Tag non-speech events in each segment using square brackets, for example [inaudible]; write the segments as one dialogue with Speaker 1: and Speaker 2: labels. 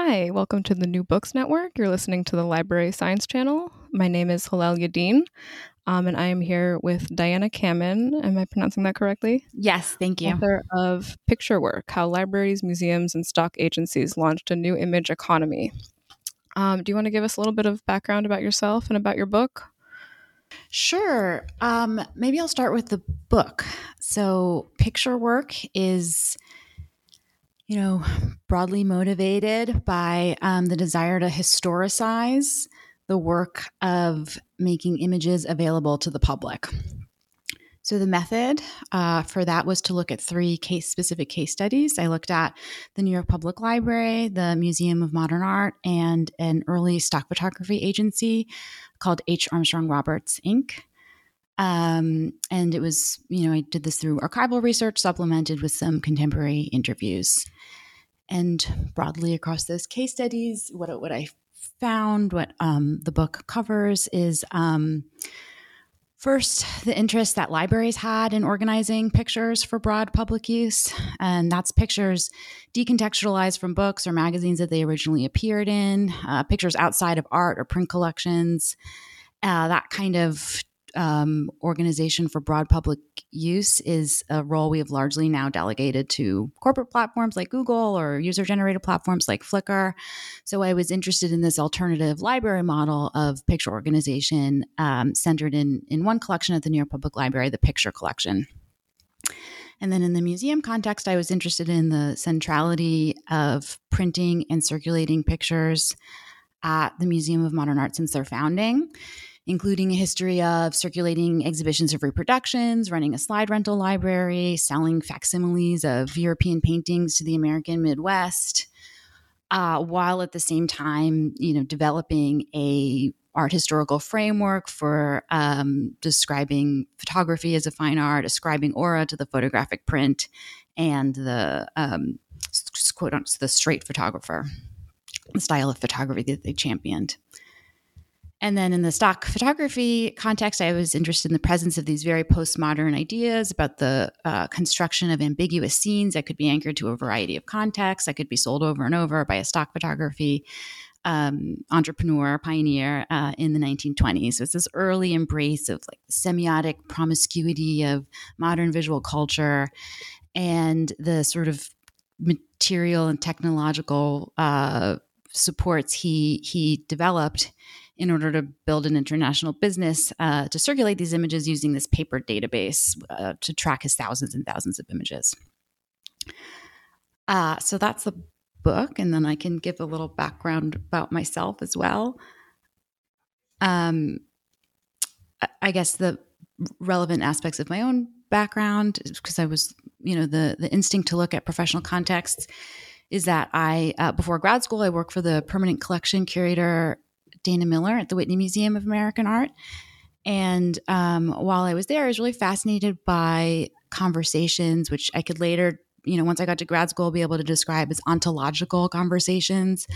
Speaker 1: Hi, welcome to the New Books Network. You're listening to the Library Science Channel. My name is Hillel Yadin, um, and I am here with Diana Kamin. Am I pronouncing that correctly?
Speaker 2: Yes, thank you.
Speaker 1: Author of Picture Work How Libraries, Museums, and Stock Agencies Launched a New Image Economy. Um, do you want to give us a little bit of background about yourself and about your book?
Speaker 2: Sure. Um, maybe I'll start with the book. So, Picture Work is you know, broadly motivated by um, the desire to historicize the work of making images available to the public. So, the method uh, for that was to look at three case specific case studies. I looked at the New York Public Library, the Museum of Modern Art, and an early stock photography agency called H. Armstrong Roberts, Inc. Um, and it was, you know, I did this through archival research supplemented with some contemporary interviews. And broadly across those case studies, what, what I found, what um, the book covers is um, first the interest that libraries had in organizing pictures for broad public use. And that's pictures decontextualized from books or magazines that they originally appeared in, uh, pictures outside of art or print collections. Uh, that kind of um, organization for broad public use is a role we have largely now delegated to corporate platforms like Google or user generated platforms like Flickr. So I was interested in this alternative library model of picture organization um, centered in, in one collection at the New York Public Library, the Picture Collection. And then in the museum context, I was interested in the centrality of printing and circulating pictures at the Museum of Modern Art since their founding including a history of circulating exhibitions of reproductions, running a slide rental library, selling facsimiles of European paintings to the American Midwest, uh, while at the same time, you know, developing a art historical framework for um, describing photography as a fine art, ascribing aura to the photographic print, and the um, quote the straight photographer, the style of photography that they championed. And then in the stock photography context, I was interested in the presence of these very postmodern ideas about the uh, construction of ambiguous scenes that could be anchored to a variety of contexts, that could be sold over and over by a stock photography um, entrepreneur, pioneer uh, in the 1920s. So it's this early embrace of like semiotic promiscuity of modern visual culture and the sort of material and technological uh, supports he he developed in order to build an international business uh, to circulate these images using this paper database uh, to track his thousands and thousands of images. Uh, so that's the book, and then I can give a little background about myself as well. Um, I guess the relevant aspects of my own background, because I was, you know, the the instinct to look at professional contexts is that I, uh, before grad school, I worked for the permanent collection curator Dana Miller at the Whitney Museum of American Art. And um, while I was there, I was really fascinated by conversations, which I could later you know, once I got to grad school, be able to describe as ontological conversations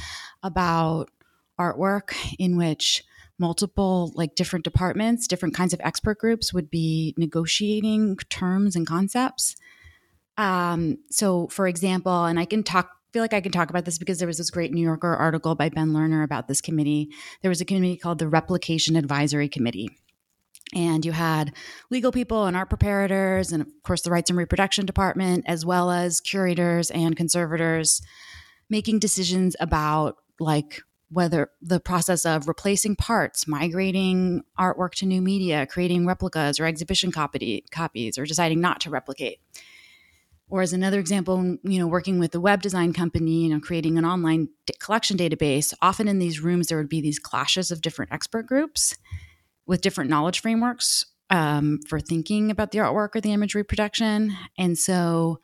Speaker 2: about artwork in which multiple like different departments different kinds of expert groups would be negotiating terms and concepts um, so for example and i can talk feel like i can talk about this because there was this great new yorker article by ben lerner about this committee there was a committee called the replication advisory committee and you had legal people and art preparators and of course the rights and reproduction department as well as curators and conservators making decisions about like whether the process of replacing parts, migrating artwork to new media, creating replicas or exhibition copy, copies, or deciding not to replicate. Or as another example, you know, working with a web design company, you know, creating an online collection database. Often in these rooms, there would be these clashes of different expert groups with different knowledge frameworks um, for thinking about the artwork or the image production. And so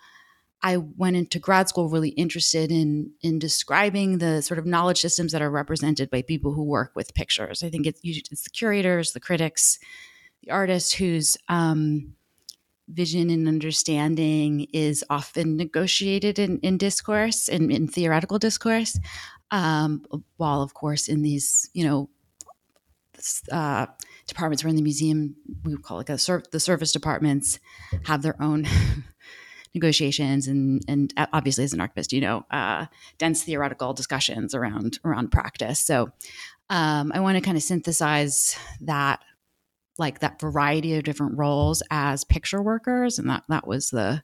Speaker 2: I went into grad school really interested in in describing the sort of knowledge systems that are represented by people who work with pictures. I think it's it's the curators, the critics, the artists who's um, vision and understanding is often negotiated in, in discourse and in, in, theoretical discourse, um, while of course in these you know uh, departments in the museum we would call it like ser- the service departments have their own [laughs] negotiations and and obviously as an archivist, you know, uh, dense theoretical discussions around around practice. So um, I want to kind of synthesize that like that variety of different roles as picture workers, and that that was the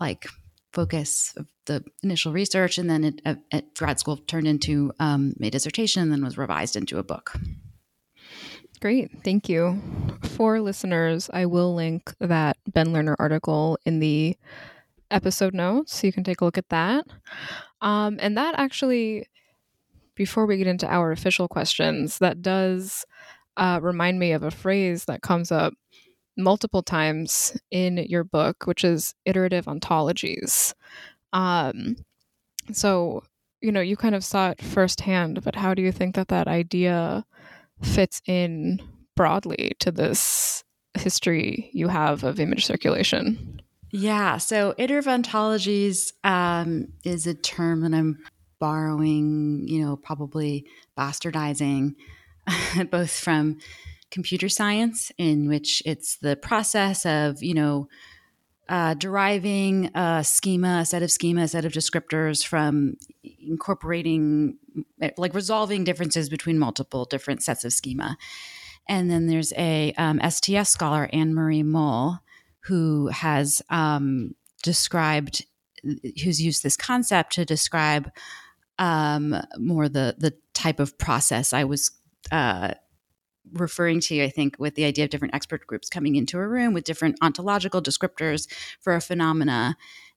Speaker 2: like focus of the initial research, and then it, at, grad school turned into um, my dissertation, and then was revised into a book.
Speaker 1: Great. Thank you. For listeners, I will link that Ben Lerner article in the episode notes so you can take a look at that. Um, and that actually, before we get into our official questions, that does uh, remind me of a phrase that comes up multiple times in your book, which is iterative ontologies. Um, so, you know, you kind of saw it firsthand, but how do you think that that idea fits in broadly to this history you have of image circulation?
Speaker 2: Yeah, so iterative ontologies um, is a term that I'm borrowing, you know, probably bastardizing [laughs] both from computer science, in which it's the process of, you know, uh, deriving a schema, a set of schema, a set of descriptors from incorporating, like resolving differences between multiple different sets of schema. And then there's a um, STS scholar, Annemarie Mol, who has um, described, who's used this concept to describe um, more the the type of process I was uh, referring to, I think, with the idea of different expert groups coming into a room with different ontological descriptors for a phenomena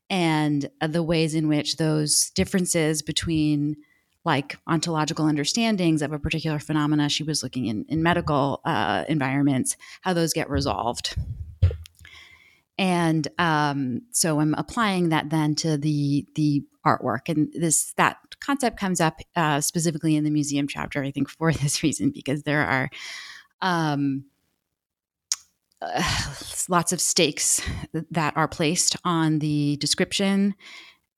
Speaker 2: and uh, the ways in which those differences between like ontological understandings of a particular phenomena she was looking in, in medical uh, environments how those get resolved. And um, so i'm applying that then to the the artwork. And this that concept comes up uh, specifically in the museum chapter i think [laughs] for this reason because there are um, uh, [sighs] lots of stakes that are placed on the description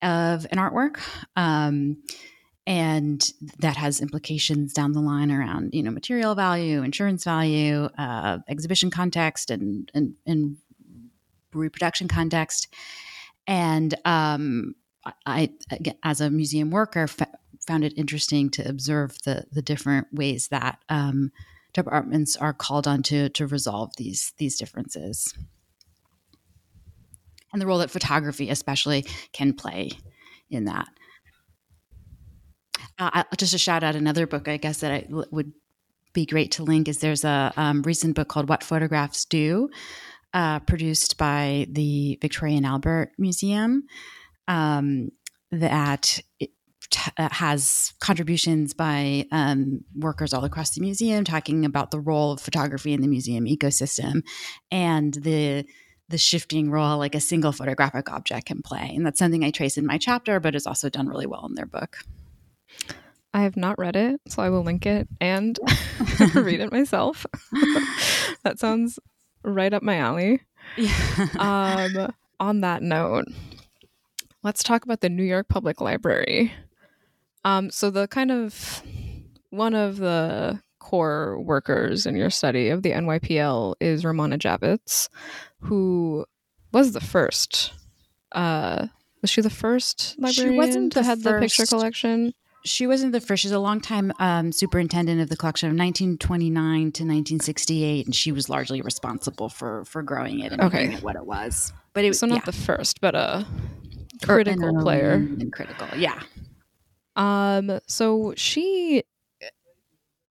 Speaker 2: of an artwork um, and that has implications down the line around you know material value insurance value uh, exhibition context and, and, and reproduction context. And um, I, as a museum worker, f- found it interesting to observe the the different ways that um, departments are called on to to resolve these these differences, and the role that photography, especially, can play in that. Uh, just a shout out another book, I guess that I would be great to link is there's a um, recent book called What Photographs Do, uh, produced by the Victoria and Albert Museum um, that t- uh, has contributions by um, workers all across the museum talking about the role of photography in the museum ecosystem and the the shifting role like a single photographic object can play and that's something i trace in my chapter but is also done really well in their book
Speaker 1: I have not read it, so I will link it and [laughs] [laughs] read it myself. [laughs] that sounds right up my alley. Yeah. um, on that note, let's talk about the New York Public Library. Um, so the kind of one of the core workers in your study of the NYPL is Romana Javitz, who was the first. Uh, was she the first librarian
Speaker 2: she wasn't the
Speaker 1: have the picture collection?
Speaker 2: She wasn't the first. She's a longtime um, superintendent of the collection of 1929 to 1968, and she was largely responsible for for growing it and
Speaker 1: Okay.
Speaker 2: making it what it was. But it was
Speaker 1: So not
Speaker 2: yeah.
Speaker 1: the first, but critical
Speaker 2: and
Speaker 1: player.
Speaker 2: and critical, yeah.
Speaker 1: Um, so she,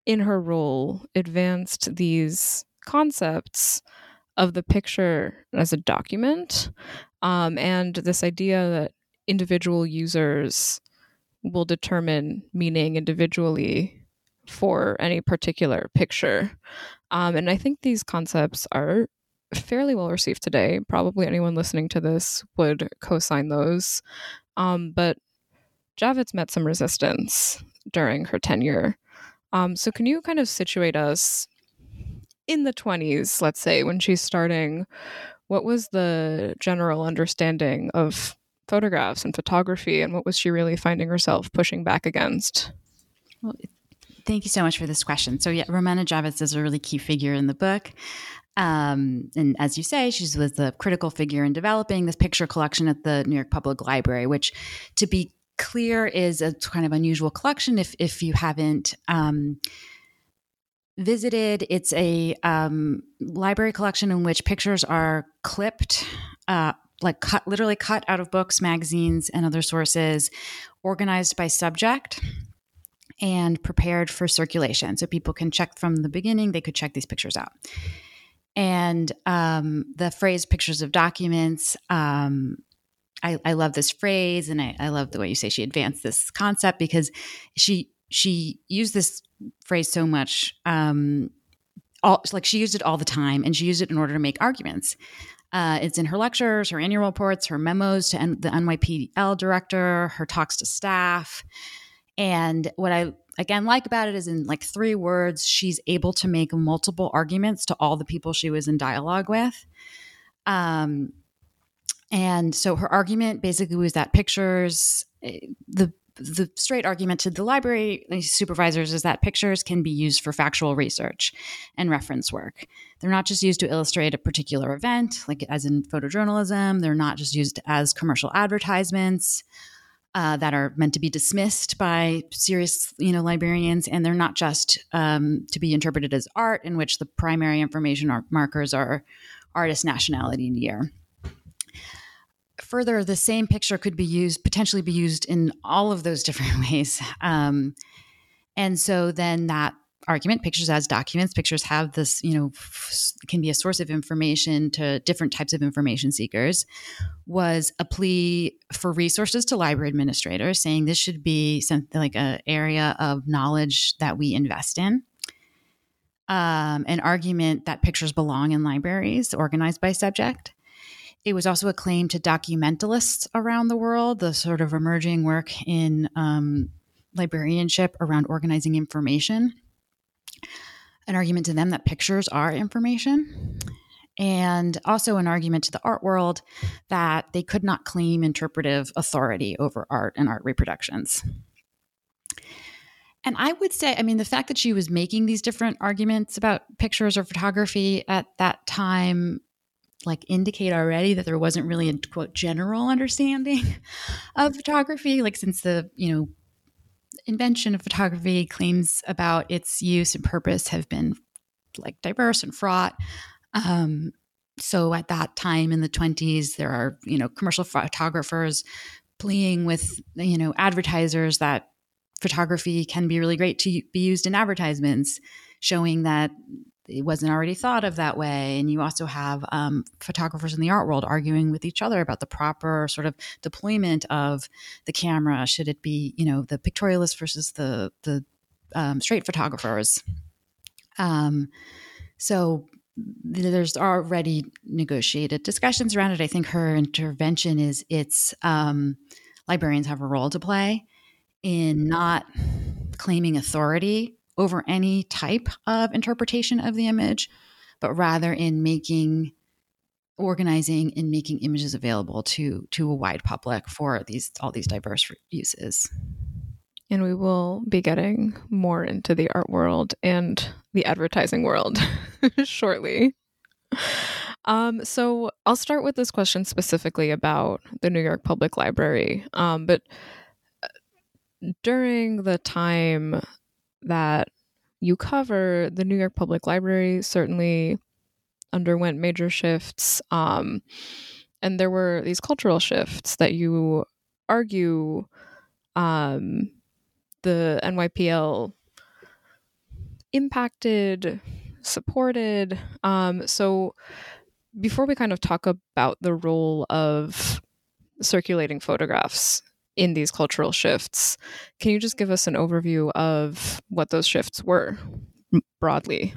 Speaker 1: in her role, advanced these concepts of the picture as a document, um, and this idea that individual users will determine meaning individually for any particular picture. Um, and I think these concepts are fairly well received today. Probably anyone listening to this would co sign those. Um, but Javitz met some resistance during her tenure. Um, so, can you kind of situate us in the 20s, let's say, when she's starting? What was the general understanding of photographs and photography, and what was she really finding herself pushing back against?
Speaker 2: Well, thank you so much for this question. So, yeah, Romana Javitz is a really key figure in the book. Um, and as you say, she was the critical figure in developing this picture collection at the New York Public Library, which, to be clear, is a kind of unusual collection. If if you haven't um, visited, it's a um, library collection in which pictures are clipped. Uh, like cut literally cut out of books magazines and other sources organized by subject and prepared for circulation. So people can check from the beginning, they could check these pictures out. And um, the phrase pictures of documents, um, I, I love this phrase and I, I love the way you say she advanced this concept because she she used this phrase so much um, all like she used it all the time and she used it in order to make arguments uh, it's in her lectures, her annual reports, her memos to N- the NYPL director, her talks to staff. And what I again like about it is in like three words, she's able to make multiple arguments to all the people she was in dialogue with. Um, and so her argument basically was that pictures, eh, the the straight argument to the library supervisors is that pictures can be used for factual research and reference work. They're not just used to illustrate a particular event, like as in photojournalism. They're not just used as commercial advertisements uh, that are meant to be dismissed by serious, you know, librarians, and they're not just um, to be interpreted as art, in which the primary information or markers are artist, nationality, and year. Further, the same picture could be used, potentially be used in all of those [laughs] different ways. Um, and so then that argument. Pictures as documents. Pictures have this you know can be a source of information to different types of information seekers was a plea for resources to library administrators saying this should be something like an area of knowledge that we invest in. Um, an argument that pictures belong in libraries organized by subject. It was also a claim to documentalists around the world the sort of emerging work in um, librarianship around organizing information an argument to them that pictures are information, and also an argument to the art world that they could not claim interpretive authority over art and art reproductions. And I would say, I mean, the fact that she was making these different arguments about pictures or photography at that time like indicate already that there wasn't really a quote general understanding [laughs] of photography like since the you know invention of photography claims about its use and purpose have been like diverse and fraught. Um, so at that time in the 20s there are you know commercial photographers pleading with you know advertisers that photography can be really great to be used in advertisements showing that it wasn't already thought of that way. And you also have um, photographers in the art world arguing with each other about the proper sort of deployment of the camera. Should it be, you know, the pictorialist versus the the um, straight photographers? Um, so there's already negotiated discussions around it. I think her intervention is it's um, librarians have a role to play in not claiming authority over any type of interpretation of the image, but rather in making organizing and making images available to to a wide public for these all these diverse uses.
Speaker 1: And we will be getting more into the art world and the advertising world [laughs] shortly. Um, so I'll start with this question specifically about the New York Public Library. Um, but uh, during the time that you cover, the New York Public Library certainly underwent major shifts. Um, and there were these cultural shifts that you argue um, the NYPL impacted, supported. Um, so, before we kind of talk about the role of circulating photographs in these cultural shifts, can you just give us an overview of what those shifts were broadly?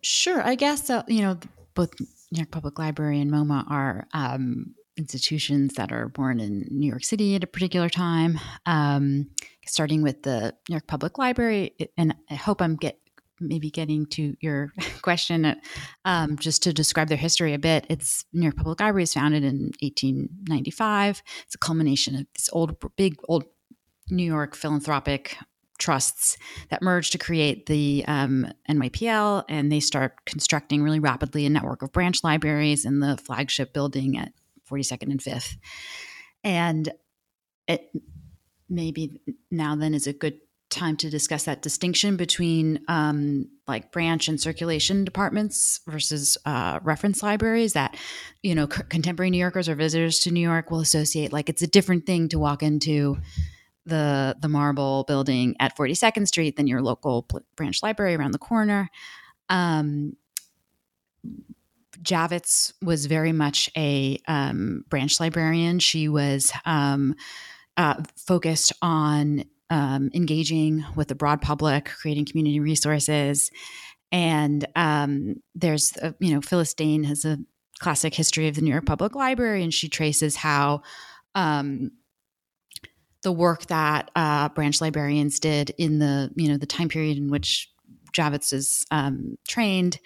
Speaker 2: Sure. I guess, uh, you know, both New York Public Library and MoMA are um, institutions that are born in New York City at a particular time. Um, starting with the New York Public Library, and I hope I'm get maybe getting to your [laughs] question, um, just to describe their history a bit. It's New York Public Library is founded in 1895. It's a culmination of this old, big, old New York philanthropic trusts that merge to create the um, NYPL, and they start constructing really rapidly a network of branch libraries in the flagship building at 42nd and 5th. And it maybe now then is a good time to discuss that distinction between um, like branch and circulation departments versus uh, reference libraries that you know c- contemporary new yorkers or visitors to new york will associate like it's a different thing to walk into the the marble building at 42nd street than your local branch library around the corner. Um, javitz was very much a um, branch librarian. She was um, uh, focused on um, engaging with the broad public, creating community resources. And um, there's, a, you know, Phyllis Dain has a classic history of the New York Public Library, and she traces how um, the work that uh, branch librarians did in the, you know, the time period in which Javitz is um, trained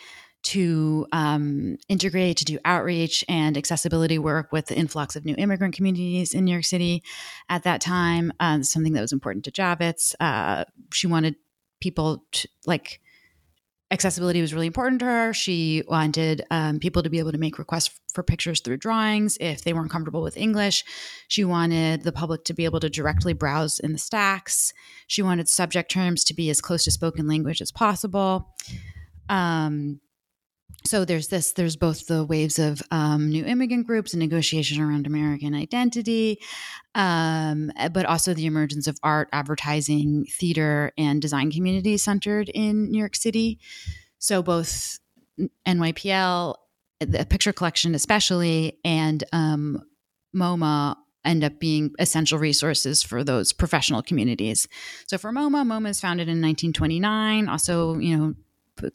Speaker 2: to um, integrate, to do outreach and accessibility work with the influx of new immigrant communities in New York City at that time. Uh, something that was important to Javitz. Uh, she wanted people to, like, accessibility was really important to her. She wanted um, people to be able to make requests for pictures through drawings if they weren't comfortable with English. She wanted the public to be able to directly browse in the stacks. She wanted subject terms to be as close to spoken language as possible. Um, so there's this there's both the waves of um, new immigrant groups and negotiation around american identity um, eh, but also the emergence of art advertising theater and design communities centered in new york city. So both nypl eh, the picture collection especially and um, moma end up being essential resources for those professional communities. So for moma moma is founded in 1929 also you know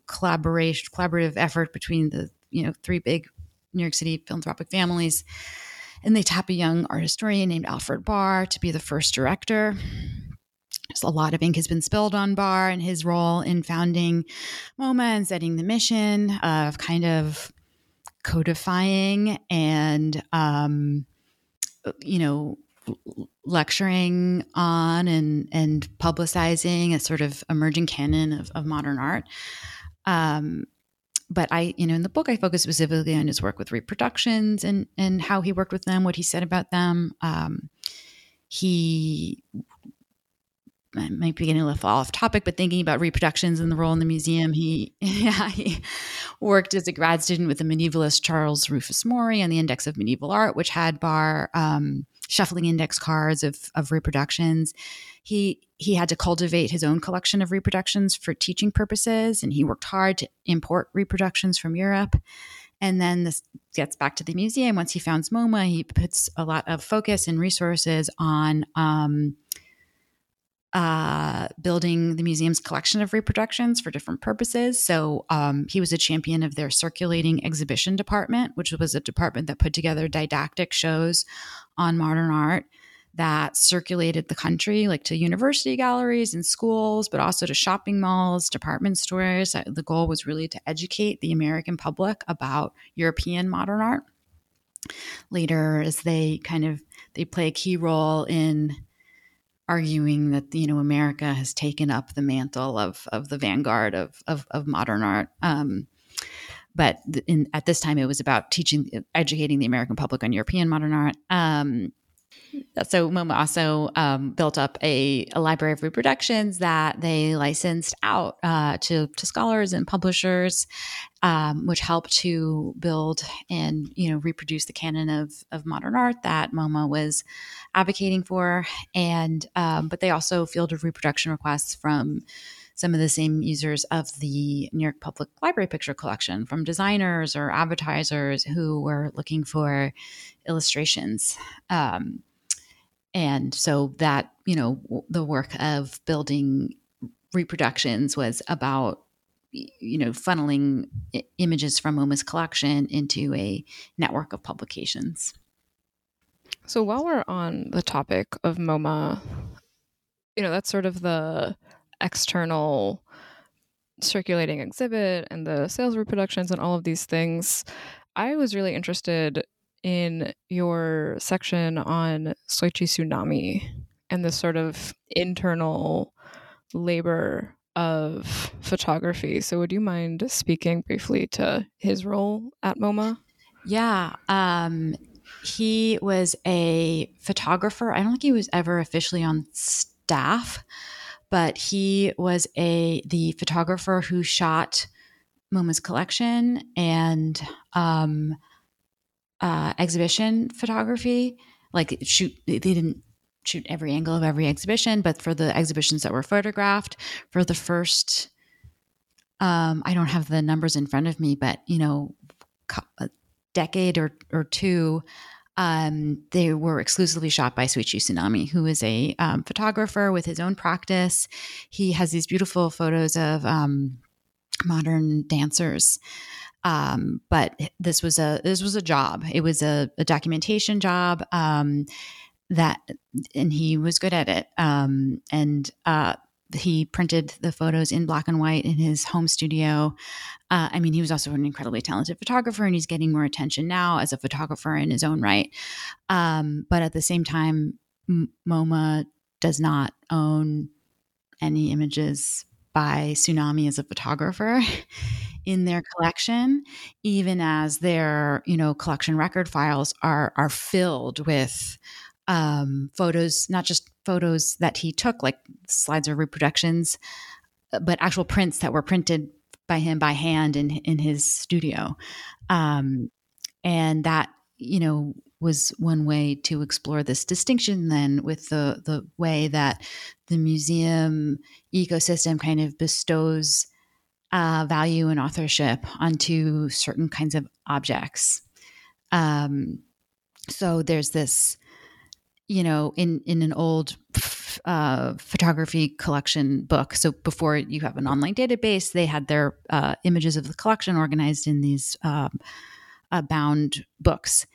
Speaker 2: collaboration collaborative effort between the you know three big New York City philanthropic families. And they tap a young art historian named Alfred Barr to be the first director. A lot of ink has been spilled on Barr and his role in founding MoMA and setting the mission of kind of codifying and, um, you know, lecturing on and and publicizing a sort of emerging canon of, of modern art. Um, but I, you know, in the book, I focus specifically on his work with reproductions and and how he worked with them, what he said about them. Um, he I might be getting a little off topic, but thinking about reproductions and the role in the museum, he [laughs] yeah, he worked as a grad student with the medievalist Charles Rufus Morey on the Index of Medieval Art, which had Barr um, shuffling index cards of, of reproductions. He he had to cultivate his own collection of reproductions for teaching purposes, and he worked hard to import reproductions from Europe. And then this gets back to the museum. Once he founds MoMA, he puts a lot of focus and resources on um, uh, building the museum's collection of reproductions for different purposes. So um, he was a champion of their circulating exhibition department, which was a department that put together didactic shows on modern art that circulated the country, like to university galleries and schools, but also to shopping malls, department stores. Uh, the goal was really to educate the American public about European modern art. Later, as they kind of they play a key role in arguing that you know America has taken up the mantle of of the vanguard of of, of modern art. Um, but in, at this time, it was about teaching, educating the American public on European modern art. Um, so MoMA also um, built up a, a, library of reproductions that they licensed out uh, to, to scholars and publishers, um, which helped to build and you know reproduce the canon of, of modern art that MoMA was advocating for. And um, but they also fielded reproduction requests from some of the same users of the New York Public Library picture collection, from designers or advertisers who were looking for illustrations. Um, and so that, you know, the work of building reproductions was about you know funneling images from MoMA's collection into a network of publications.
Speaker 1: So while we're on the topic of MoMA, you know that's sort of the external circulating exhibit and the sales reproductions and all of these things. I was really interested in your section on Soichi Sunami and the sort of internal labor of photography. So, would you mind speaking briefly to his role at MoMA?
Speaker 2: Yeah. Um, he was a photographer. I don't think he was ever officially on staff, but he was a the photographer who shot MoMA's collection and um, uh, exhibition photography. Like shoot, they didn't shoot every angle of every exhibition, but for the exhibitions that were photographed, for the first, um, I don't have the numbers in front of me, but you know, decade or or two, um, they were exclusively shot by Soichi Sunami, who is a um, photographer with his own practice. He has these beautiful photos of um, modern dancers. Um, but this was a this was a job. It was a, a documentation job um, that, and he was good at it. Um, and uh, he printed the photos in black and white in his home studio. Uh, I mean, he was also an incredibly talented photographer, and he's getting more attention now as a photographer in his own right. Um, but at the same time, MoMA does not own any images by Sunami as a photographer [laughs] in their collection, even as their you know collection record files are are filled with um, photos, not just photos that he took, like slides or reproductions, uh, but actual prints that were printed by him by hand in in his studio, um, and that you know was one way to explore this distinction. Then with the the way that the museum ecosystem kind of bestows uh, value and authorship onto certain kinds of objects. Um, so there's this you know, in in an old uh, photography collection book. So before you have an online database, they had their uh, images of the collection organized in these um, uh, bound books,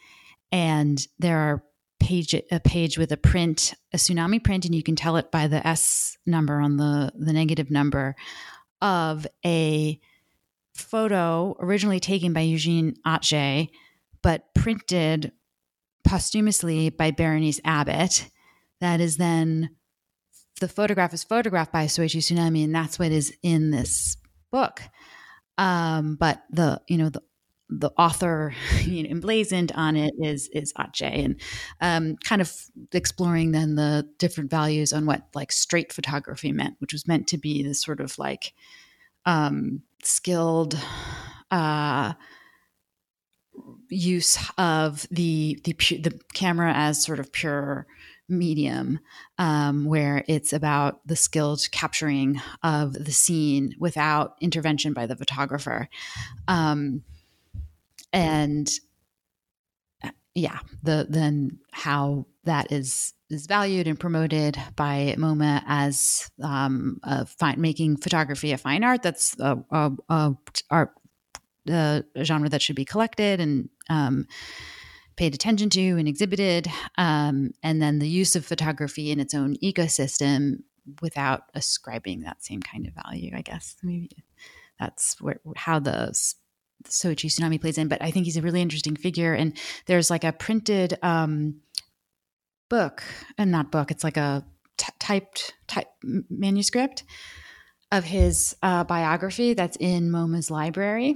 Speaker 2: and there are page a page with a print, a Sunami print, and you can tell it by the S number on the the negative number of a photo originally taken by Eugene Atget, but printed posthumously by Berenice Abbott. That is then the photograph is photographed by Soichi Sunami, and that's what is in this book. Um, but the you know the the author [laughs] you know, emblazoned on it is is Atget, and um, kind of exploring then the different values on what like straight photography meant, which was meant to be this sort of like um, skilled. Uh, use of the the the camera as sort of pure medium um, where it's about the skilled capturing of the scene without intervention by the photographer. Um, and uh, yeah the then how that is is valued and promoted by MoMA as um, fine, making photography a fine art that's a, a, a art the genre that should be collected and um, paid attention to and exhibited, um, and then the use of photography in its own ecosystem without ascribing that same kind of value. I guess maybe that's where, how the Soichi Sunami plays in. But I think he's a really interesting figure, and there's like a printed um, book, and not book. It's like a t- typed type manuscript of his uh, biography that's in MoMA's library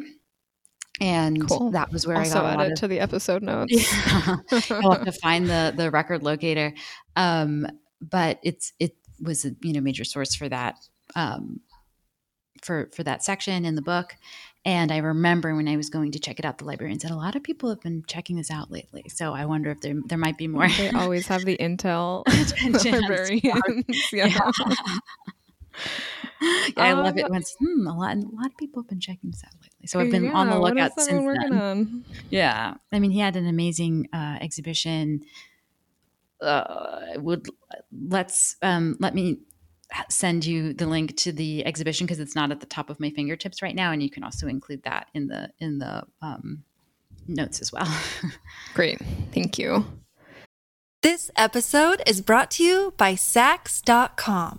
Speaker 2: and cool. that was where
Speaker 1: also
Speaker 2: I got
Speaker 1: add
Speaker 2: a lot of,
Speaker 1: to the episode notes.
Speaker 2: Yeah. [laughs] [laughs] I'll have to find the the record locator, um, but it's it was a you know major source for that um, for for that section in the book. And I remember when I was going to check it out, the librarian said a lot of people have been checking this out lately. So I wonder if there there might be more.
Speaker 1: They always have the [laughs] intel librarians.
Speaker 2: yeah. yeah. [laughs] yeah, I um, love it when hmm, a lot a lot of people have been checking this out lately. So I've been
Speaker 1: yeah,
Speaker 2: on the lookout since
Speaker 1: then. On?
Speaker 2: Yeah, I mean, he had an amazing uh, exhibition. Uh, would let's um, let me send you the link to the exhibition because it's not at the top of my fingertips right now, and you can also include that in the in the um, notes as well. [laughs]
Speaker 1: Great, thank you.
Speaker 3: This episode is brought to you by Saks.com.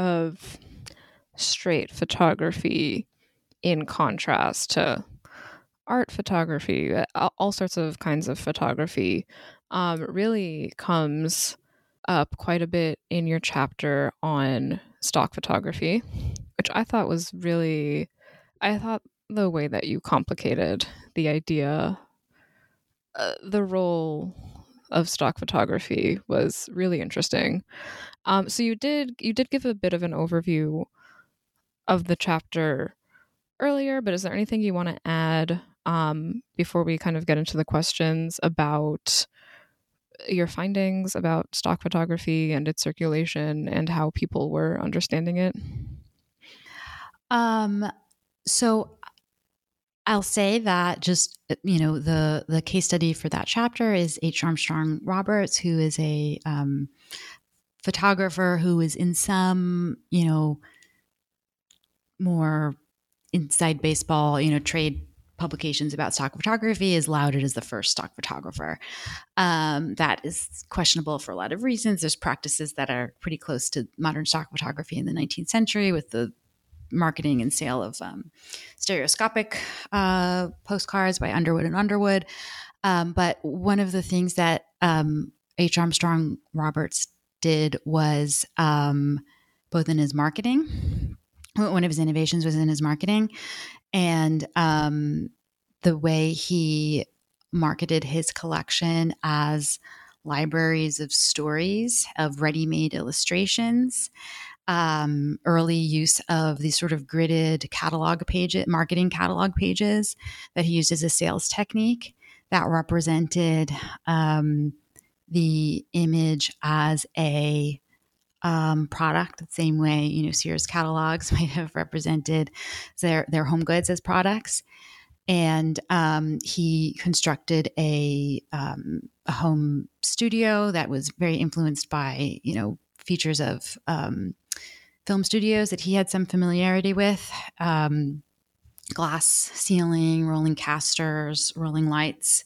Speaker 1: of straight photography in contrast to art photography, all sorts of kinds of photography, um, really comes up quite a bit in your chapter on stock photography, which I thought was really, I thought the way that you complicated the idea, uh, the role of stock photography was really interesting. Um, so you did you did give a bit of an overview of the chapter earlier, but is there anything you want to add um, before we kind of get into the questions about your findings about stock photography and its circulation and how people were understanding it?
Speaker 2: Um, so I'll say that just you know the the case study for that chapter is H. Armstrong Roberts, who is a um, photographer who is in some, you know, more inside baseball, you know, trade publications about stock photography is lauded as the first stock photographer. Um, that is questionable for a lot of reasons. There's practices that are pretty close to modern stock photography in the 19th century with the marketing and sale of um, stereoscopic uh, postcards by Underwood and Underwood. Um, but one of the things that um, H. Armstrong Roberts did was um, both in his marketing, one of his innovations was in his marketing, and um, the way he marketed his collection as libraries of stories, of ready made illustrations. Um, early use of these sort of gridded catalog pages, marketing catalog pages that he used as a sales technique that represented um, the image as a um, product the same way you know Sears catalogs [laughs] might have represented their their home goods as products. And um, he constructed a um, a home studio that was very influenced by you know features of um, film studios that he had some familiarity with. Um, glass ceiling, rolling casters, rolling lights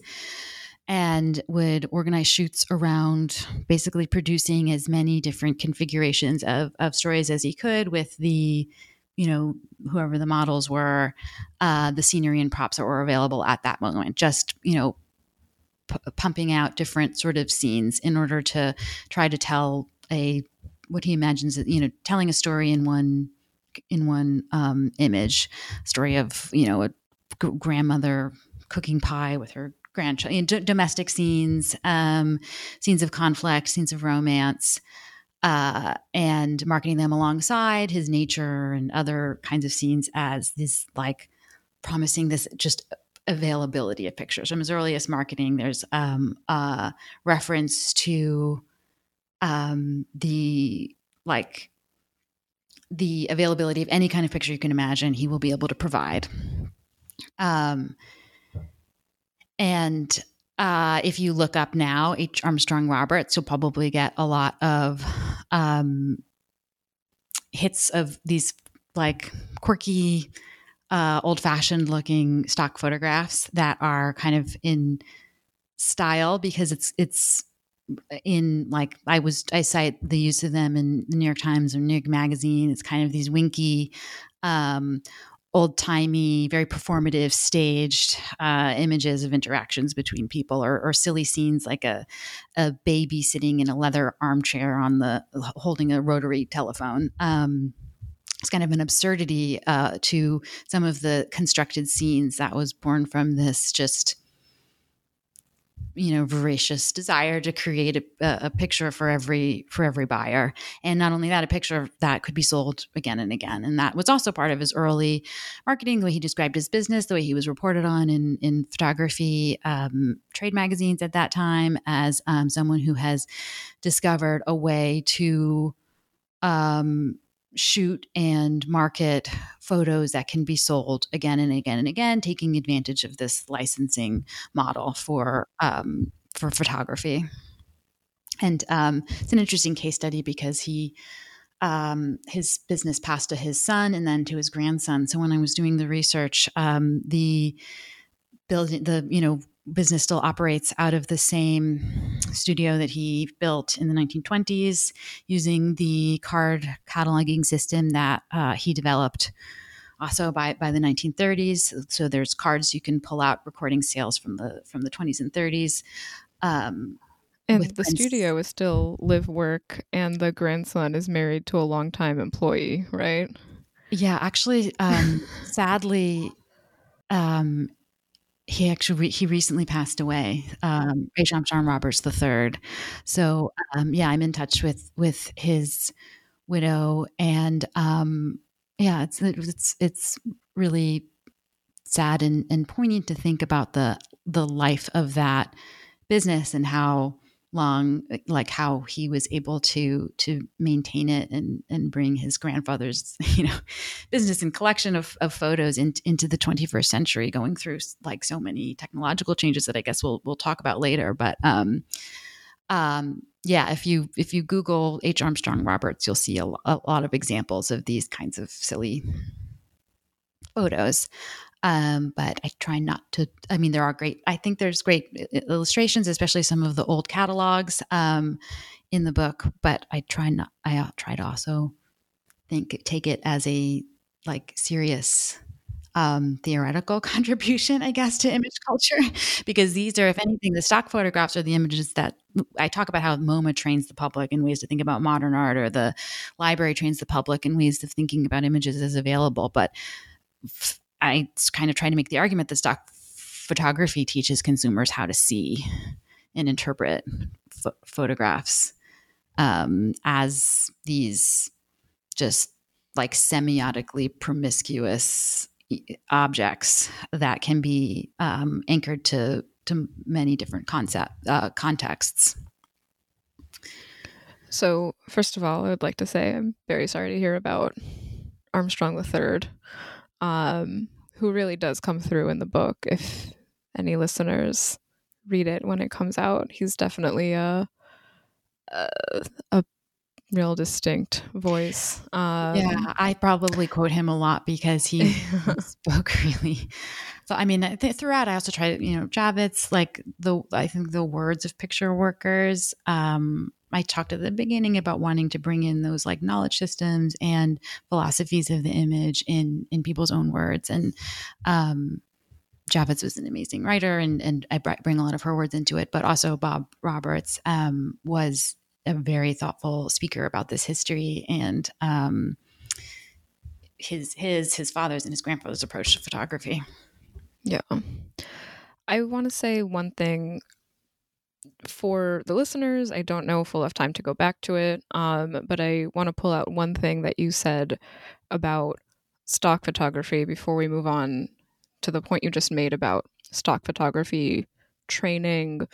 Speaker 2: and would organize shoots around basically producing as many different configurations of, of stories as he could with the you know whoever the models were uh, the scenery and props that were available at that moment just you know p- pumping out different sort of scenes in order to try to tell a what he imagines you know telling a story in one in one um, image story of you know a g- grandmother cooking pie with her grandchildren, d- domestic scenes, um, scenes of conflict, scenes of romance, uh, and marketing them alongside his nature and other kinds of scenes as this like promising this just availability of pictures. From his earliest marketing, there's um, a reference to um, the like the availability of any kind of picture you can imagine. He will be able to provide. Um, and uh, if you look up now, H. Armstrong Roberts, you'll probably get a lot of um, hits of these like quirky, uh, old fashioned looking stock photographs that are kind of in style because it's it's in like I was I cite the use of them in the New York Times or New York Magazine. It's kind of these winky, um, old timey, very performative, staged uh, images of interactions between people, or, or, silly scenes like a a baby sitting in a leather armchair on the holding a rotary telephone. Um, it's kind of an absurdity uh, to some of the constructed scenes that was born from this just you know voracious desire to create a, a, picture for every for every buyer. And not only that a picture that could be sold again and again. And that was also part of his early marketing the way he described his business the way he was reported on in in photography um, trade magazines at that time as um, someone who has discovered a way to um, shoot and market photos that can be sold again and again and again, taking advantage of this licensing model for um, for photography. And um, it's an interesting case study because he um, his business passed to his son and then to his grandson. So when I was doing the research, um, the building the you know business still operates out of the same studio that he built in the 1920s using the card cataloging system that uh, he developed also by, by the 1930s so there's cards you can pull out recording sales from the from the 20s and 30s um,
Speaker 1: and the studio is still live work and the grandson is married to a longtime employee right?
Speaker 2: Yeah actually um, sadly um, he actually he recently passed away um H. Armstrong Roberts III. So um yeah, I'm in touch with with his widow and um yeah, it's it's it's really sad and, and poignant to think about the the life of that business and how long like how he was able to to maintain it and and bring his grandfather's [laughs] you know business and collection of, of photos in, into the 21st century going through like so many technological changes that i guess we'll we'll talk about later. But um um yeah if you if you google h. Armstrong roberts you'll see a, a lot of examples of these kinds of silly photos um, but I try not to. I mean, there are great. I think there's great illustrations, especially some of the old catalogs um, in the book. But I try not. I uh, try to also think take it as a like serious um, theoretical [laughs] contribution, I guess, to image culture, [laughs] because these are, if anything, the stock photographs are the images that I talk about how MoMA trains the public in ways to think about modern art, or the library trains the public in ways of thinking about images as available. But I kind of try to make the argument that stock photography teaches consumers how to see and interpret photographs um, as these just like semiotically promiscuous objects that can be um, anchored to to many different concept uh, contexts.
Speaker 1: So, first of all, I would like to say I'm very sorry to hear about Armstrong III. Um, who really does come through in the book. If any listeners read it when it comes out, he's definitely a a, a real distinct voice.
Speaker 2: Um, yeah, I probably quote him a lot because he [laughs] spoke [laughs] really. So I mean, th- throughout, I also try to you know Javitz like the I think the words of picture workers. Um, I talked at the beginning about wanting to bring in those like knowledge systems and philosophies of the image in in people's own words. And um, Javitz was an amazing writer, and and I bring a lot of her words into it. But also Bob Roberts um, was a very thoughtful speaker about this history and um, his his his father's and his grandfather's approach to photography.
Speaker 1: Yeah. I want to say one thing for the listeners, I don't know if we'll have time to go back to it, um, but I want to pull out one thing that you said about stock photography before we move on to the point you just made about stock photography training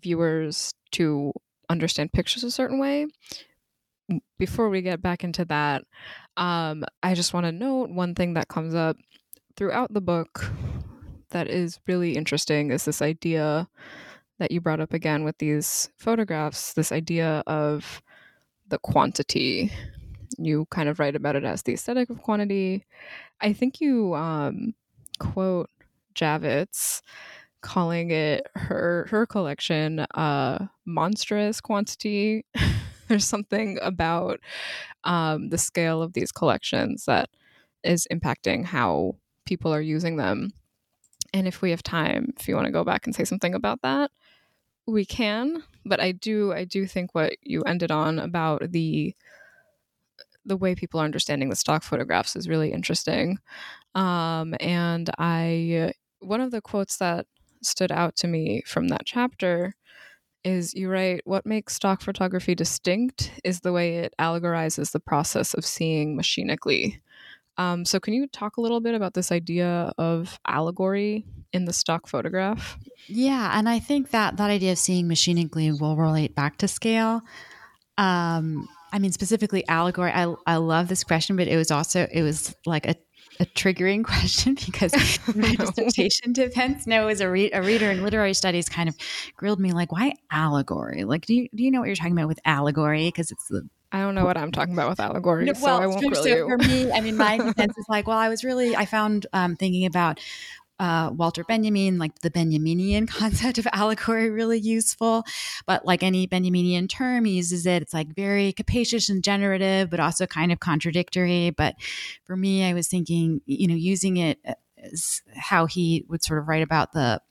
Speaker 1: viewers to understand pictures a certain way. Before we get back into that, um, I just want to note one thing that comes up throughout the book that is really interesting is this idea that you brought up again with these photographs this idea of the quantity. You kind of write about it as the aesthetic of quantity. I think you um, quote Javitz calling it her her collection a monstrous quantity. [laughs] There's something about um, the scale of these collections that is impacting how people are using them. And if we have time, if you want to go back and say something about that, we can. But I do I do think what you ended on about the the way people are understanding the stock photographs is really interesting. Um, and I one of the quotes that stood out to me from that chapter is you write what makes stock photography distinct is the way it allegorizes the process of seeing machinically um, so, can you talk a little bit about this idea of allegory in the stock photograph?
Speaker 2: Yeah, and I think that that idea of seeing machinically will relate back to scale. Um, I mean, specifically allegory. I I love this question, but it was also it was like a a triggering [laughs] question because [laughs] my dissertation defense no as a, re- a reader in literary studies kind of grilled me like why allegory like do you do you know what you're talking about with allegory because it's the
Speaker 1: I don't know what I'm talking about with allegory, no, well, so I won't grill so you.
Speaker 2: For me, I mean, my defense is like, well, I was really, I found um, thinking about uh, Walter Benjamin, like the Benjaminian [laughs] concept of allegory, really useful. But like any Benjaminian term, he uses it. It's like very capacious and generative, but also kind of contradictory. But for me, I was thinking, you know, using it as how he would sort of write about the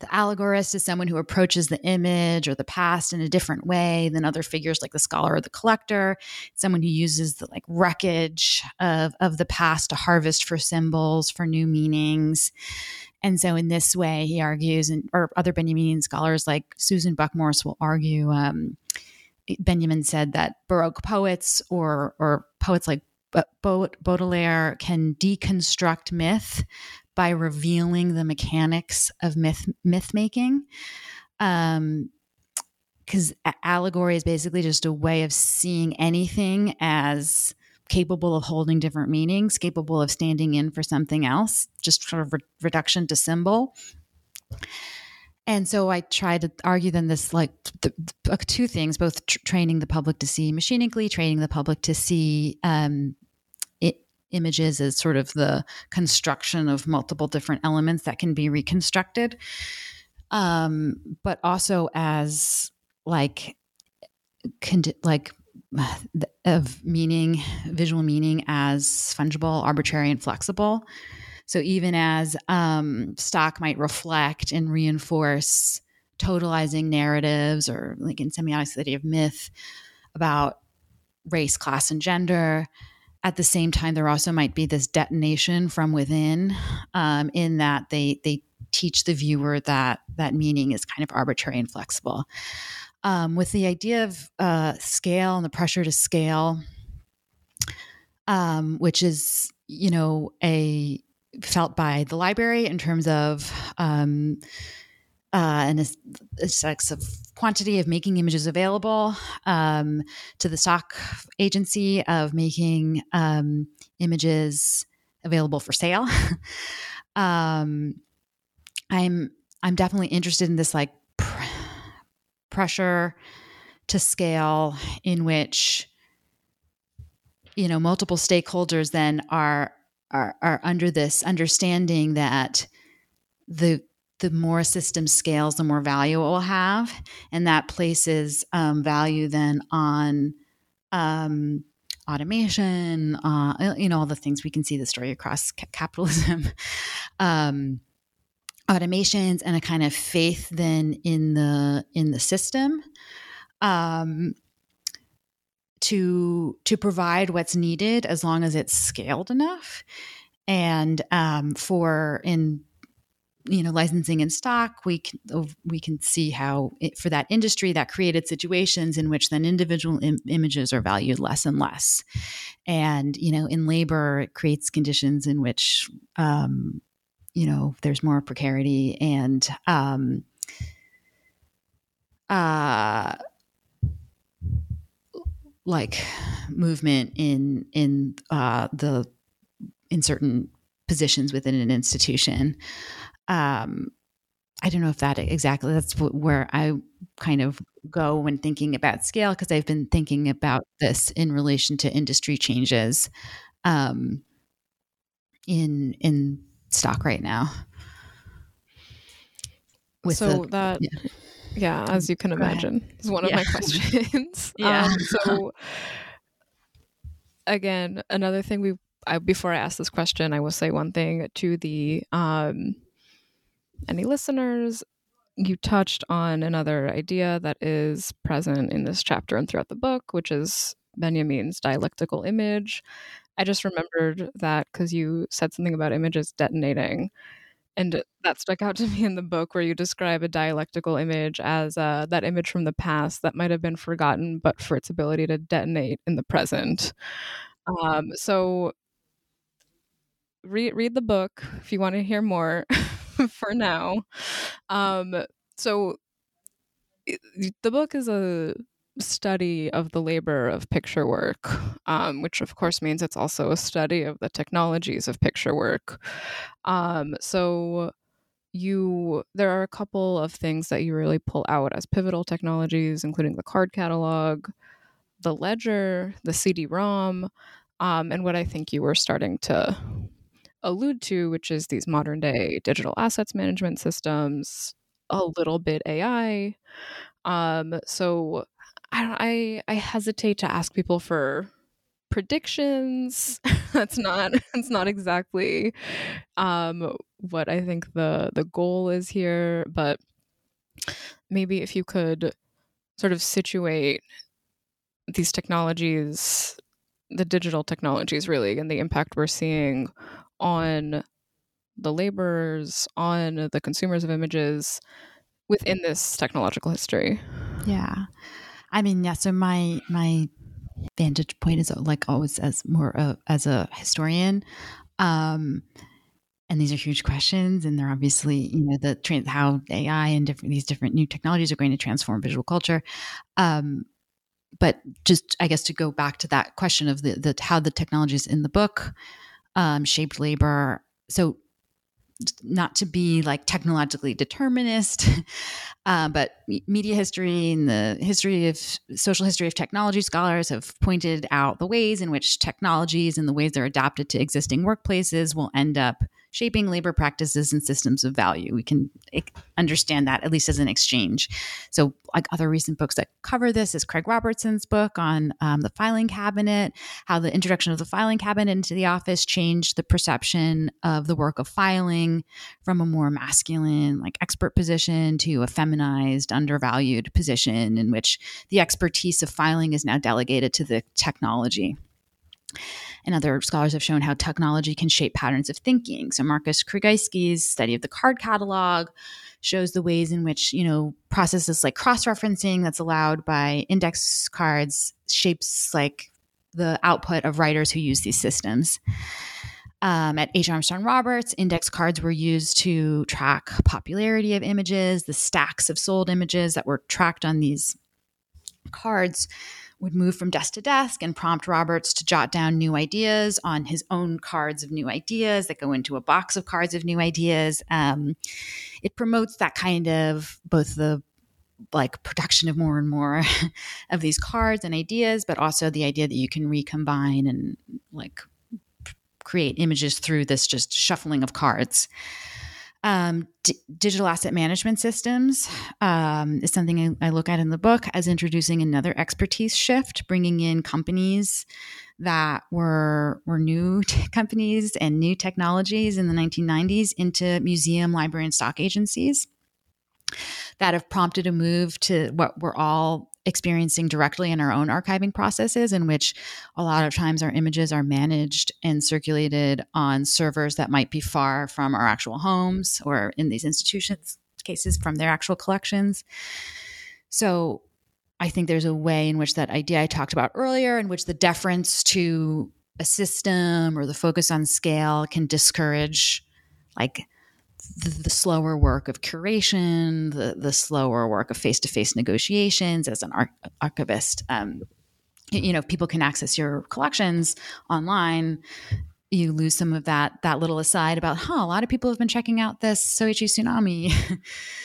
Speaker 2: the allegorist is someone who approaches the image or the past in a different way than other figures like the scholar or the collector. Someone who uses the like wreckage of, of the past to harvest for symbols, for new meanings. And so, in this way, he argues, and or other Benjaminian scholars like Susan Buck-Morss will argue. Um, Benjamin said that Baroque poets or or poets like Baudelaire can deconstruct myth by revealing the mechanics of myth myth making. Um, because allegory is basically just a way of seeing anything as capable of holding different meanings, capable of standing in for something else, just sort of re- reduction to symbol. And so I try to argue then this like the, the, two things, both tr- training the public to see machinically, training the public to see um, images as sort of the construction of multiple different elements that can be reconstructed. Um, but also as like like [sighs] of meaning visual meaning as fungible arbitrary and flexible. So even as um, stock might reflect and reinforce totalizing narratives or like in semiotics the idea of myth about race class and gender at the same time, there also might be this detonation from within, um, in that they they teach the viewer that that meaning is kind of arbitrary and flexible. Um, with the idea of uh, scale and the pressure to scale, um, which is you know a felt by the library in terms of um, uh, an aesthetics of quantity of making images available um, to the stock agency of making um, images available for sale. [laughs] um, I'm I'm definitely interested in this like pr- pressure to scale in which you know multiple stakeholders then are are are under this understanding that the the more a system scales, the more value it will have. And that places um, value then on um, automation, uh, you know, all the things we can see the story across [laughs] capitalism. [laughs] um, automations and a kind of faith then in the in the system um, to to provide what's needed as long as it's scaled enough and um, for in you know licensing in stock we can we can see how it, for that industry that created situations in which then individual Im- images are valued less and less and you know in labor it creates conditions in which um, you know there's more precarity and um, uh, like movement in in uh, the in certain positions within an institution. Um, I don't know if that exactly that's where I kind of go when thinking about scale because I've been thinking about this in relation to industry changes um, in in stock right now.
Speaker 1: With so the, that yeah. yeah. as you can imagine, is one of yeah. my [laughs] questions. [laughs] yeah. Um, so [laughs] again, another thing we I, before I ask this question, I will say one thing to the um, any listeners. You touched on another idea that is present in this chapter and throughout the book, which is Benjamin's dialectical image. I just remembered that because you said something about images detonating. And that stuck out to me in the book where you describe a dialectical image as uh, that image from the past that might have been forgotten, but for its ability to detonate in the present. Um, so read read the book if you want to hear more [laughs] [laughs] for now. Um, so the book is a study of the labor of picture work, um, which of course means it's also a study of the technologies of picture work. Um, so you there are a couple of things that you really pull out as pivotal technologies, including the card catalog, the ledger, the CD-ROM, um, and what I think you were starting to allude to, which is these modern day digital assets management systems, a little bit AI. Um, so I, I I hesitate to ask people for predictions. [laughs] That's not [laughs] it's not exactly um, what I think the the goal is here, but maybe if you could sort of situate these technologies the digital technologies really and the impact we're seeing on the laborers, on the consumers of images within this technological history.
Speaker 2: Yeah. I mean, yeah, so my my vantage point is like always as more uh, as a historian um and these are huge questions and they're obviously you know the trans how ai and different these different new technologies are going to transform visual culture um but just i guess to go back to that question of the the how the technologies in the book um, shaped labor. So, not to be like technologically determinist, [laughs] uh, but media history and the history of social history of technology scholars have pointed out the ways in which technologies and the ways they're adapted to existing workplaces will end up shaping labor practices and systems of value. We can understand that at least as an exchange. So, like other recent books that cover this is Craig Robertson's book on um, the filing cabinet, how the introduction of the filing cabinet into the office changed the perception of the work of filing from a more masculine, like expert position to a feminized, undervalued position in which the expertise of filing is now delegated to the technology and other scholars have shown how technology can shape patterns of thinking. So Markus Krajewski's study of the card catalog shows the ways in which, you know, processes like cross-referencing that's allowed by index cards shapes like the output of writers who use these systems. Um, at H. Armstrong Roberts, index cards were used to track popularity of images, the stacks of sold images that were tracked on these cards would move from desk to desk and prompt Roberts to jot down new ideas on his own cards of new ideas that go into a box of cards of new ideas. Um, it promotes that kind of both the like production of more and more [laughs] of these cards and ideas, but also the idea that you can recombine and like create images through this just shuffling of cards. Um, d- digital asset management systems um, is something I, I, look at in the book as introducing another expertise shift, bringing in companies that were were new [laughs] companies and new technologies in the 1990s into museum, library, and stock agencies that have prompted a move to what we're all experiencing directly in our own archiving processes, in which a lot of times our images are managed and circulated on servers that might be far from our actual homes or in these institutions cases from their actual collections. So I think there's a way in which that idea I talked about earlier, in which the deference to a system or the focus on scale can discourage like the, the slower work of curation, the, the slower work of face to face negotiations as an archivist. Um, you know, if people can access your collections online, you lose some of that that little aside about, huh, a lot of people have been checking out this Soichi Sunami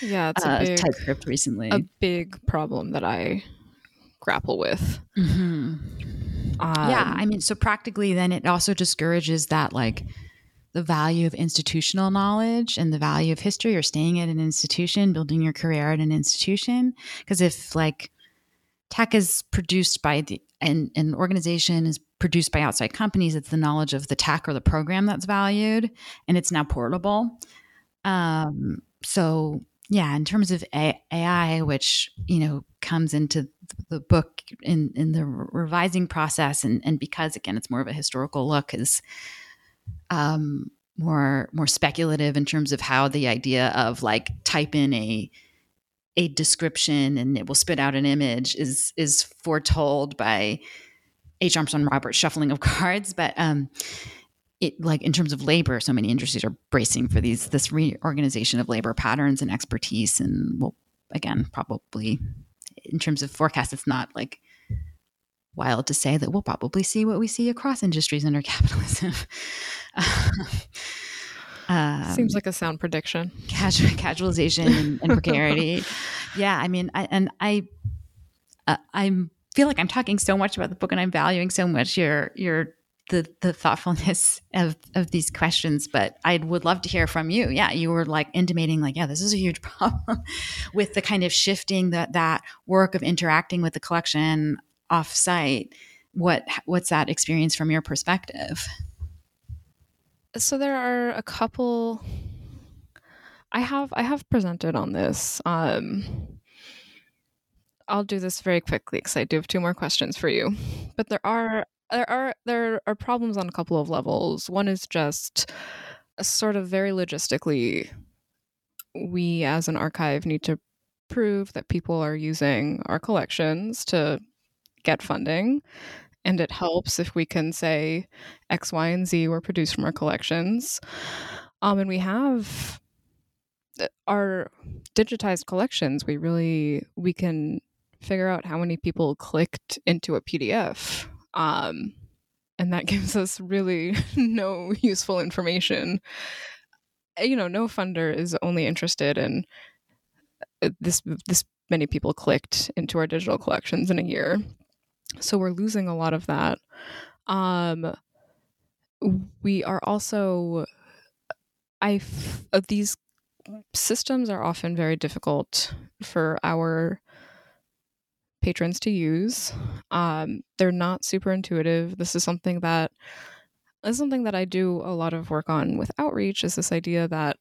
Speaker 1: yeah, it's a big,
Speaker 2: typescript recently.
Speaker 1: A big problem that I grapple with. Mm-hmm.
Speaker 2: Um, yeah, I mean, so practically, then it also discourages that like the value of institutional knowledge and the value of history or staying at an institution, building your career at an institution. Because if like tech is produced by the and an organization is produced by outside companies, it's the knowledge of the tech or the program that's valued, and it's now portable. Um, so yeah, in terms of AI, which you know comes into the book in in the revising process, and and because again it's more of a historical look, is um, more more speculative in terms of how the idea of like type in a a description and it will spit out an image is is foretold by H. Armstrong Roberts shuffling of [laughs] cards, but um, it like in terms of labor, so many industries are bracing for these this reorganization of labor patterns and expertise, and well, again, probably in terms of forecast, it's not like wild to say that we'll probably see what we see across industries under [laughs] capitalism.
Speaker 1: Um, Seems like a sound prediction.
Speaker 2: Casual, casualization and, and [laughs] precarity. yeah, I mean, I, and I, uh, I feel like I'm talking so much about the book, and I'm valuing so much your your the the thoughtfulness of of these questions. But I would love to hear from you. Yeah, you were like intimating, like, yeah, this is a huge [laughs] problem with the kind of shifting that that work of interacting with the collection off site. What what's that experience from your perspective?
Speaker 1: so there are a couple I have I have presented on this. Um, I'll do this very quickly because I do have two more questions for you. But there are there are there are problems on a couple of levels. One is just sort of very logistically we as an archive need to prove that people are using our collections to get funding and it helps if we can say X, Y, and Z were produced from our collections. Um, and we have uh, our digitized collections. We really we can figure out how many people clicked into a PDF. Um, and that [laughs] gives us really [laughs] no useful information. Uh, you know, no funder is only interested in uh, this this many people clicked into our digital collections in a year. So we're losing a lot of that. Um, we are also, I uh, these systems are often very difficult for our patrons to use. Um, they're not super intuitive. This is something that is something that I do a lot of work on with outreach. Is this idea that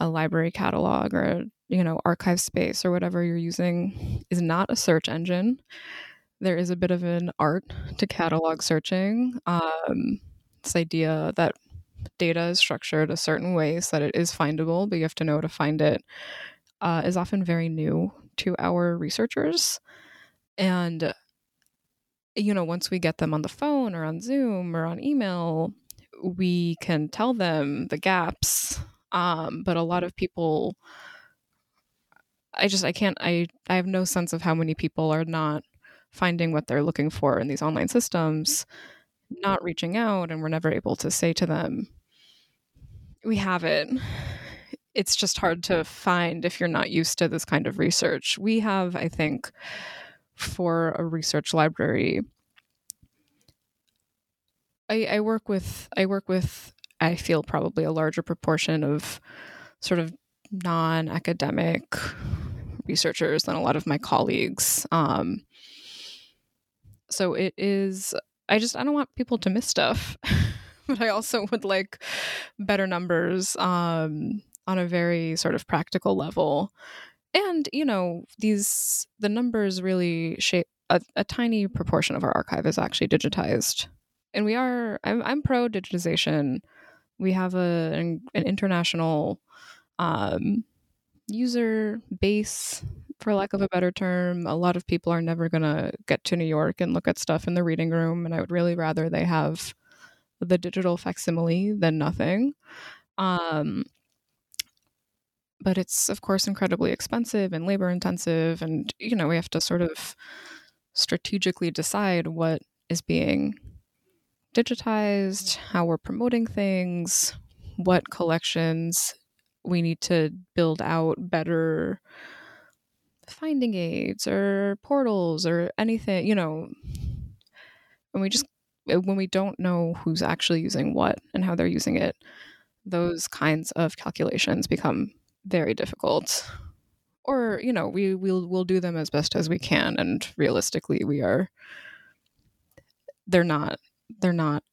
Speaker 1: a library catalog or you know archive space or whatever you're using is not a search engine there is a bit of an art to catalog searching. Um, this idea that data is structured a certain way so that it is findable, but you have to know to find it, uh, is often very new to our researchers. And, you know, once we get them on the phone or on Zoom or on email, we can tell them the gaps. Um, but a lot of people, I just, I can't, I, I have no sense of how many people are not finding what they're looking for in these online systems, not reaching out, and we're never able to say to them, We have it. It's just hard to find if you're not used to this kind of research. We have, I think, for a research library, I, I work with I work with I feel probably a larger proportion of sort of non-academic researchers than a lot of my colleagues. Um, so it is I just I don't want people to miss stuff. [laughs] but I also would like better numbers um, on a very sort of practical level. And, you know, these the numbers really shape a, a tiny proportion of our archive is actually digitized. And we are I'm, I'm pro digitization. We have a an, international um, user base for lack of a better term. A lot of people are never going to get to New York and look at stuff in the reading room. And I would really rather they have the digital facsimile than nothing. Um, but it's of course incredibly expensive and labor intensive and you know we have to sort of strategically decide what is being digitized how we're promoting things what collections we need to build out better finding aids or portals or anything you know. When we just uh, when we don't know who's actually using what and how they're using it those kinds of calculations become very difficult. Or you know we we'll we'll do them as best as we can and realistically we are they're not they're not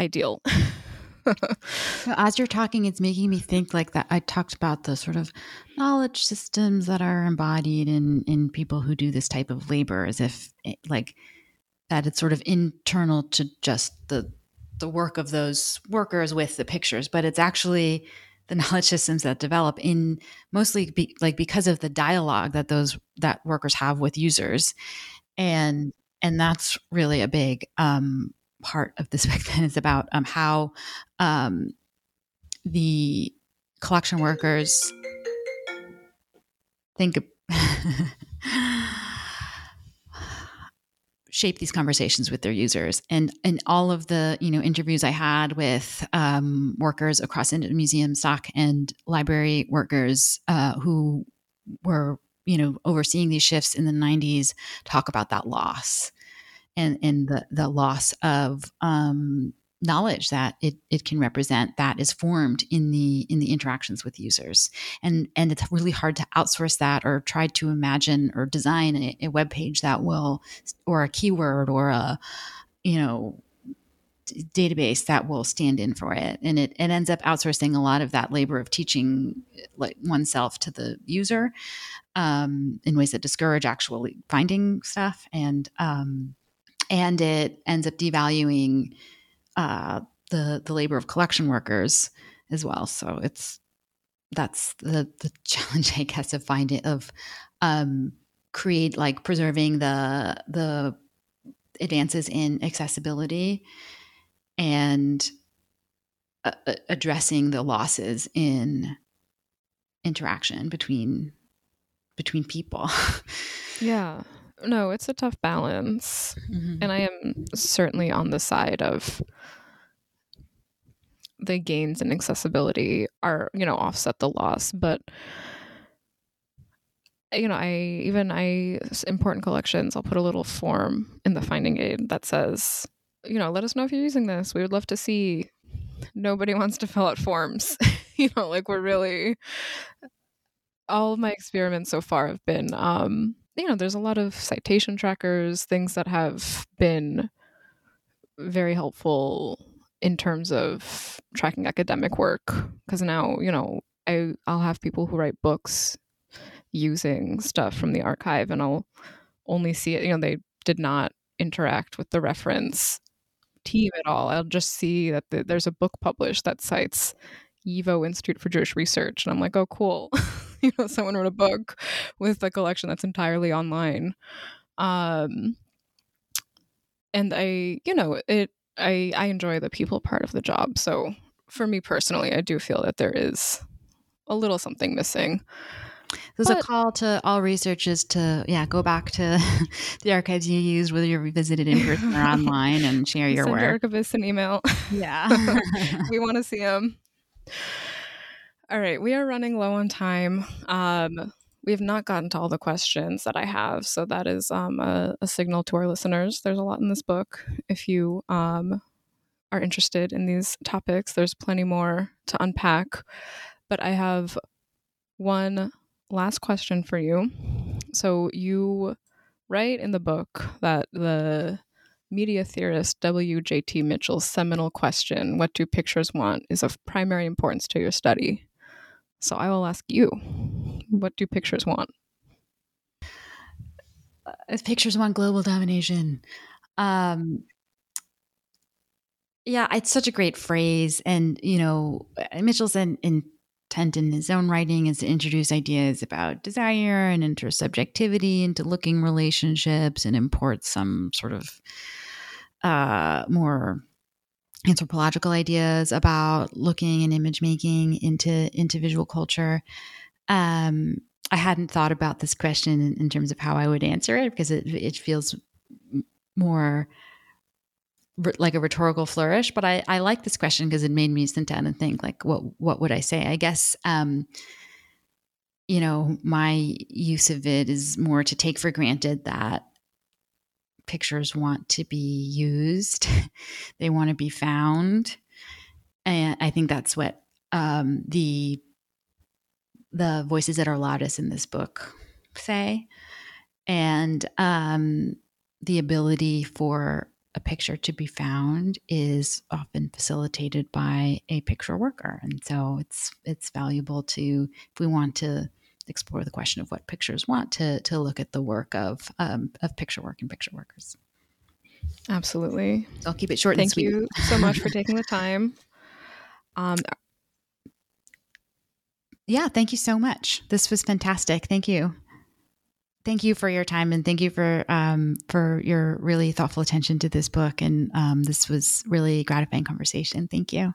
Speaker 1: ideal [laughs]
Speaker 2: as you're talking it's making me think like that i talked about the sort of knowledge systems that are embodied in in people who do this type of labor as if it, eh, like that it's sort of internal to just the the work of those workers with the pictures but it's actually the [laughs] knowledge systems that develop in mostly be, like because of the dialogue that those that workers have with users. And and that's really a big um, part of this [laughs] book then is about um, how um, the collection workers think shape these conversations with their users. And in all of the you know interviews i had with um, workers across museum stock and library workers uh, who were you know overseeing these shifts in the 90s talk about that loss and and the the loss of um, knowledge that it, it can represent that is formed in the in the interactions with users. And and it's really hard to outsource that or try to imagine or design a, a web page that will or a keyword or a you know database that will stand in for it. And it, it ends up outsourcing a lot of that labor of teaching like oneself to the user um, in ways that discourage actually finding stuff. And um, and it ends up devaluing uh, the the labor of collection workers as well. So it's that's the the [laughs] challenge, I guess, of finding of um, create like preserving the the advances in accessibility and uh, addressing the losses in interaction between between people. [laughs]
Speaker 1: yeah. No, it's a tough balance. Mm-hmm. And I am certainly on the side of the gains in accessibility are, you know, offset the loss, but you know, I even I important collections, I'll put a little form in the finding aid that says, you know, let us know if you're using this. We would love to see. Nobody [laughs] wants to fill out forms. [laughs] you know, like we're really all of my experiments so far have been um you know, there's a lot of citation trackers, things that have been very helpful in terms of tracking academic work. Because now you know I I'll have people who write books using stuff from the archive and I'll only see it you know they did not interact with the reference team at all. I'll just see that the, there's a book published that cites YIVO Institute for Jewish Research and I'm like oh cool [laughs] [laughs] you know someone wrote a book with a collection that's entirely online um and I you know it I I enjoy the people part of the job. So for me personally, I do feel that there is a little something missing.
Speaker 2: There's but, a call to all researchers to yeah go back to [laughs] the archives you used, whether you're visited in person or online, and share [laughs] your
Speaker 1: Send
Speaker 2: work.
Speaker 1: Your archivist an email.
Speaker 2: Yeah,
Speaker 1: we want to see them. All right, we are running low on time. Um, we have not gotten to all the questions that I have. So that is um, a, a, signal to our listeners. There's a lot in this book. If you um, are interested in these topics, there's plenty more to unpack. But I have one last question for you. So you write in the book that the media theorist W.J.T. Mitchell's seminal question, What do pictures want? is of primary importance to your study. So I will ask you, what do pictures want?
Speaker 2: Uh, pictures want global domination. Um, yeah, it's such a great phrase. And, you know, Mitchell's in, intent in his own writing is to introduce ideas about desire and intersubjectivity into looking relationships and import some sort of uh, more anthropological ideas about looking and image making into into visual culture. Um, I hadn't thought about this question in, in, terms of how I would answer it because it it feels more like a rhetorical flourish. But I, I like this question because it made me sit down and think like, what what would I say? I guess um, you know my use of it is more to take for granted that pictures want to be used, [laughs] they want to be found. And I think that's what um, the the voices that are loudest in this book say. And um, the ability for a picture to be found is often facilitated by a picture worker and so it's it's valuable to if we want to explore the question of what pictures want to to look at the work of um, of picture work and picture workers.
Speaker 1: Absolutely.
Speaker 2: So I'll keep it short.
Speaker 1: Thank
Speaker 2: and
Speaker 1: you so much for taking the time. [laughs] Um,
Speaker 2: yeah, thank you so much. This was fantastic. Thank you. Thank you for your time and thank you for um, for your really thoughtful attention to this book. And um, this was really gratifying conversation. Thank you.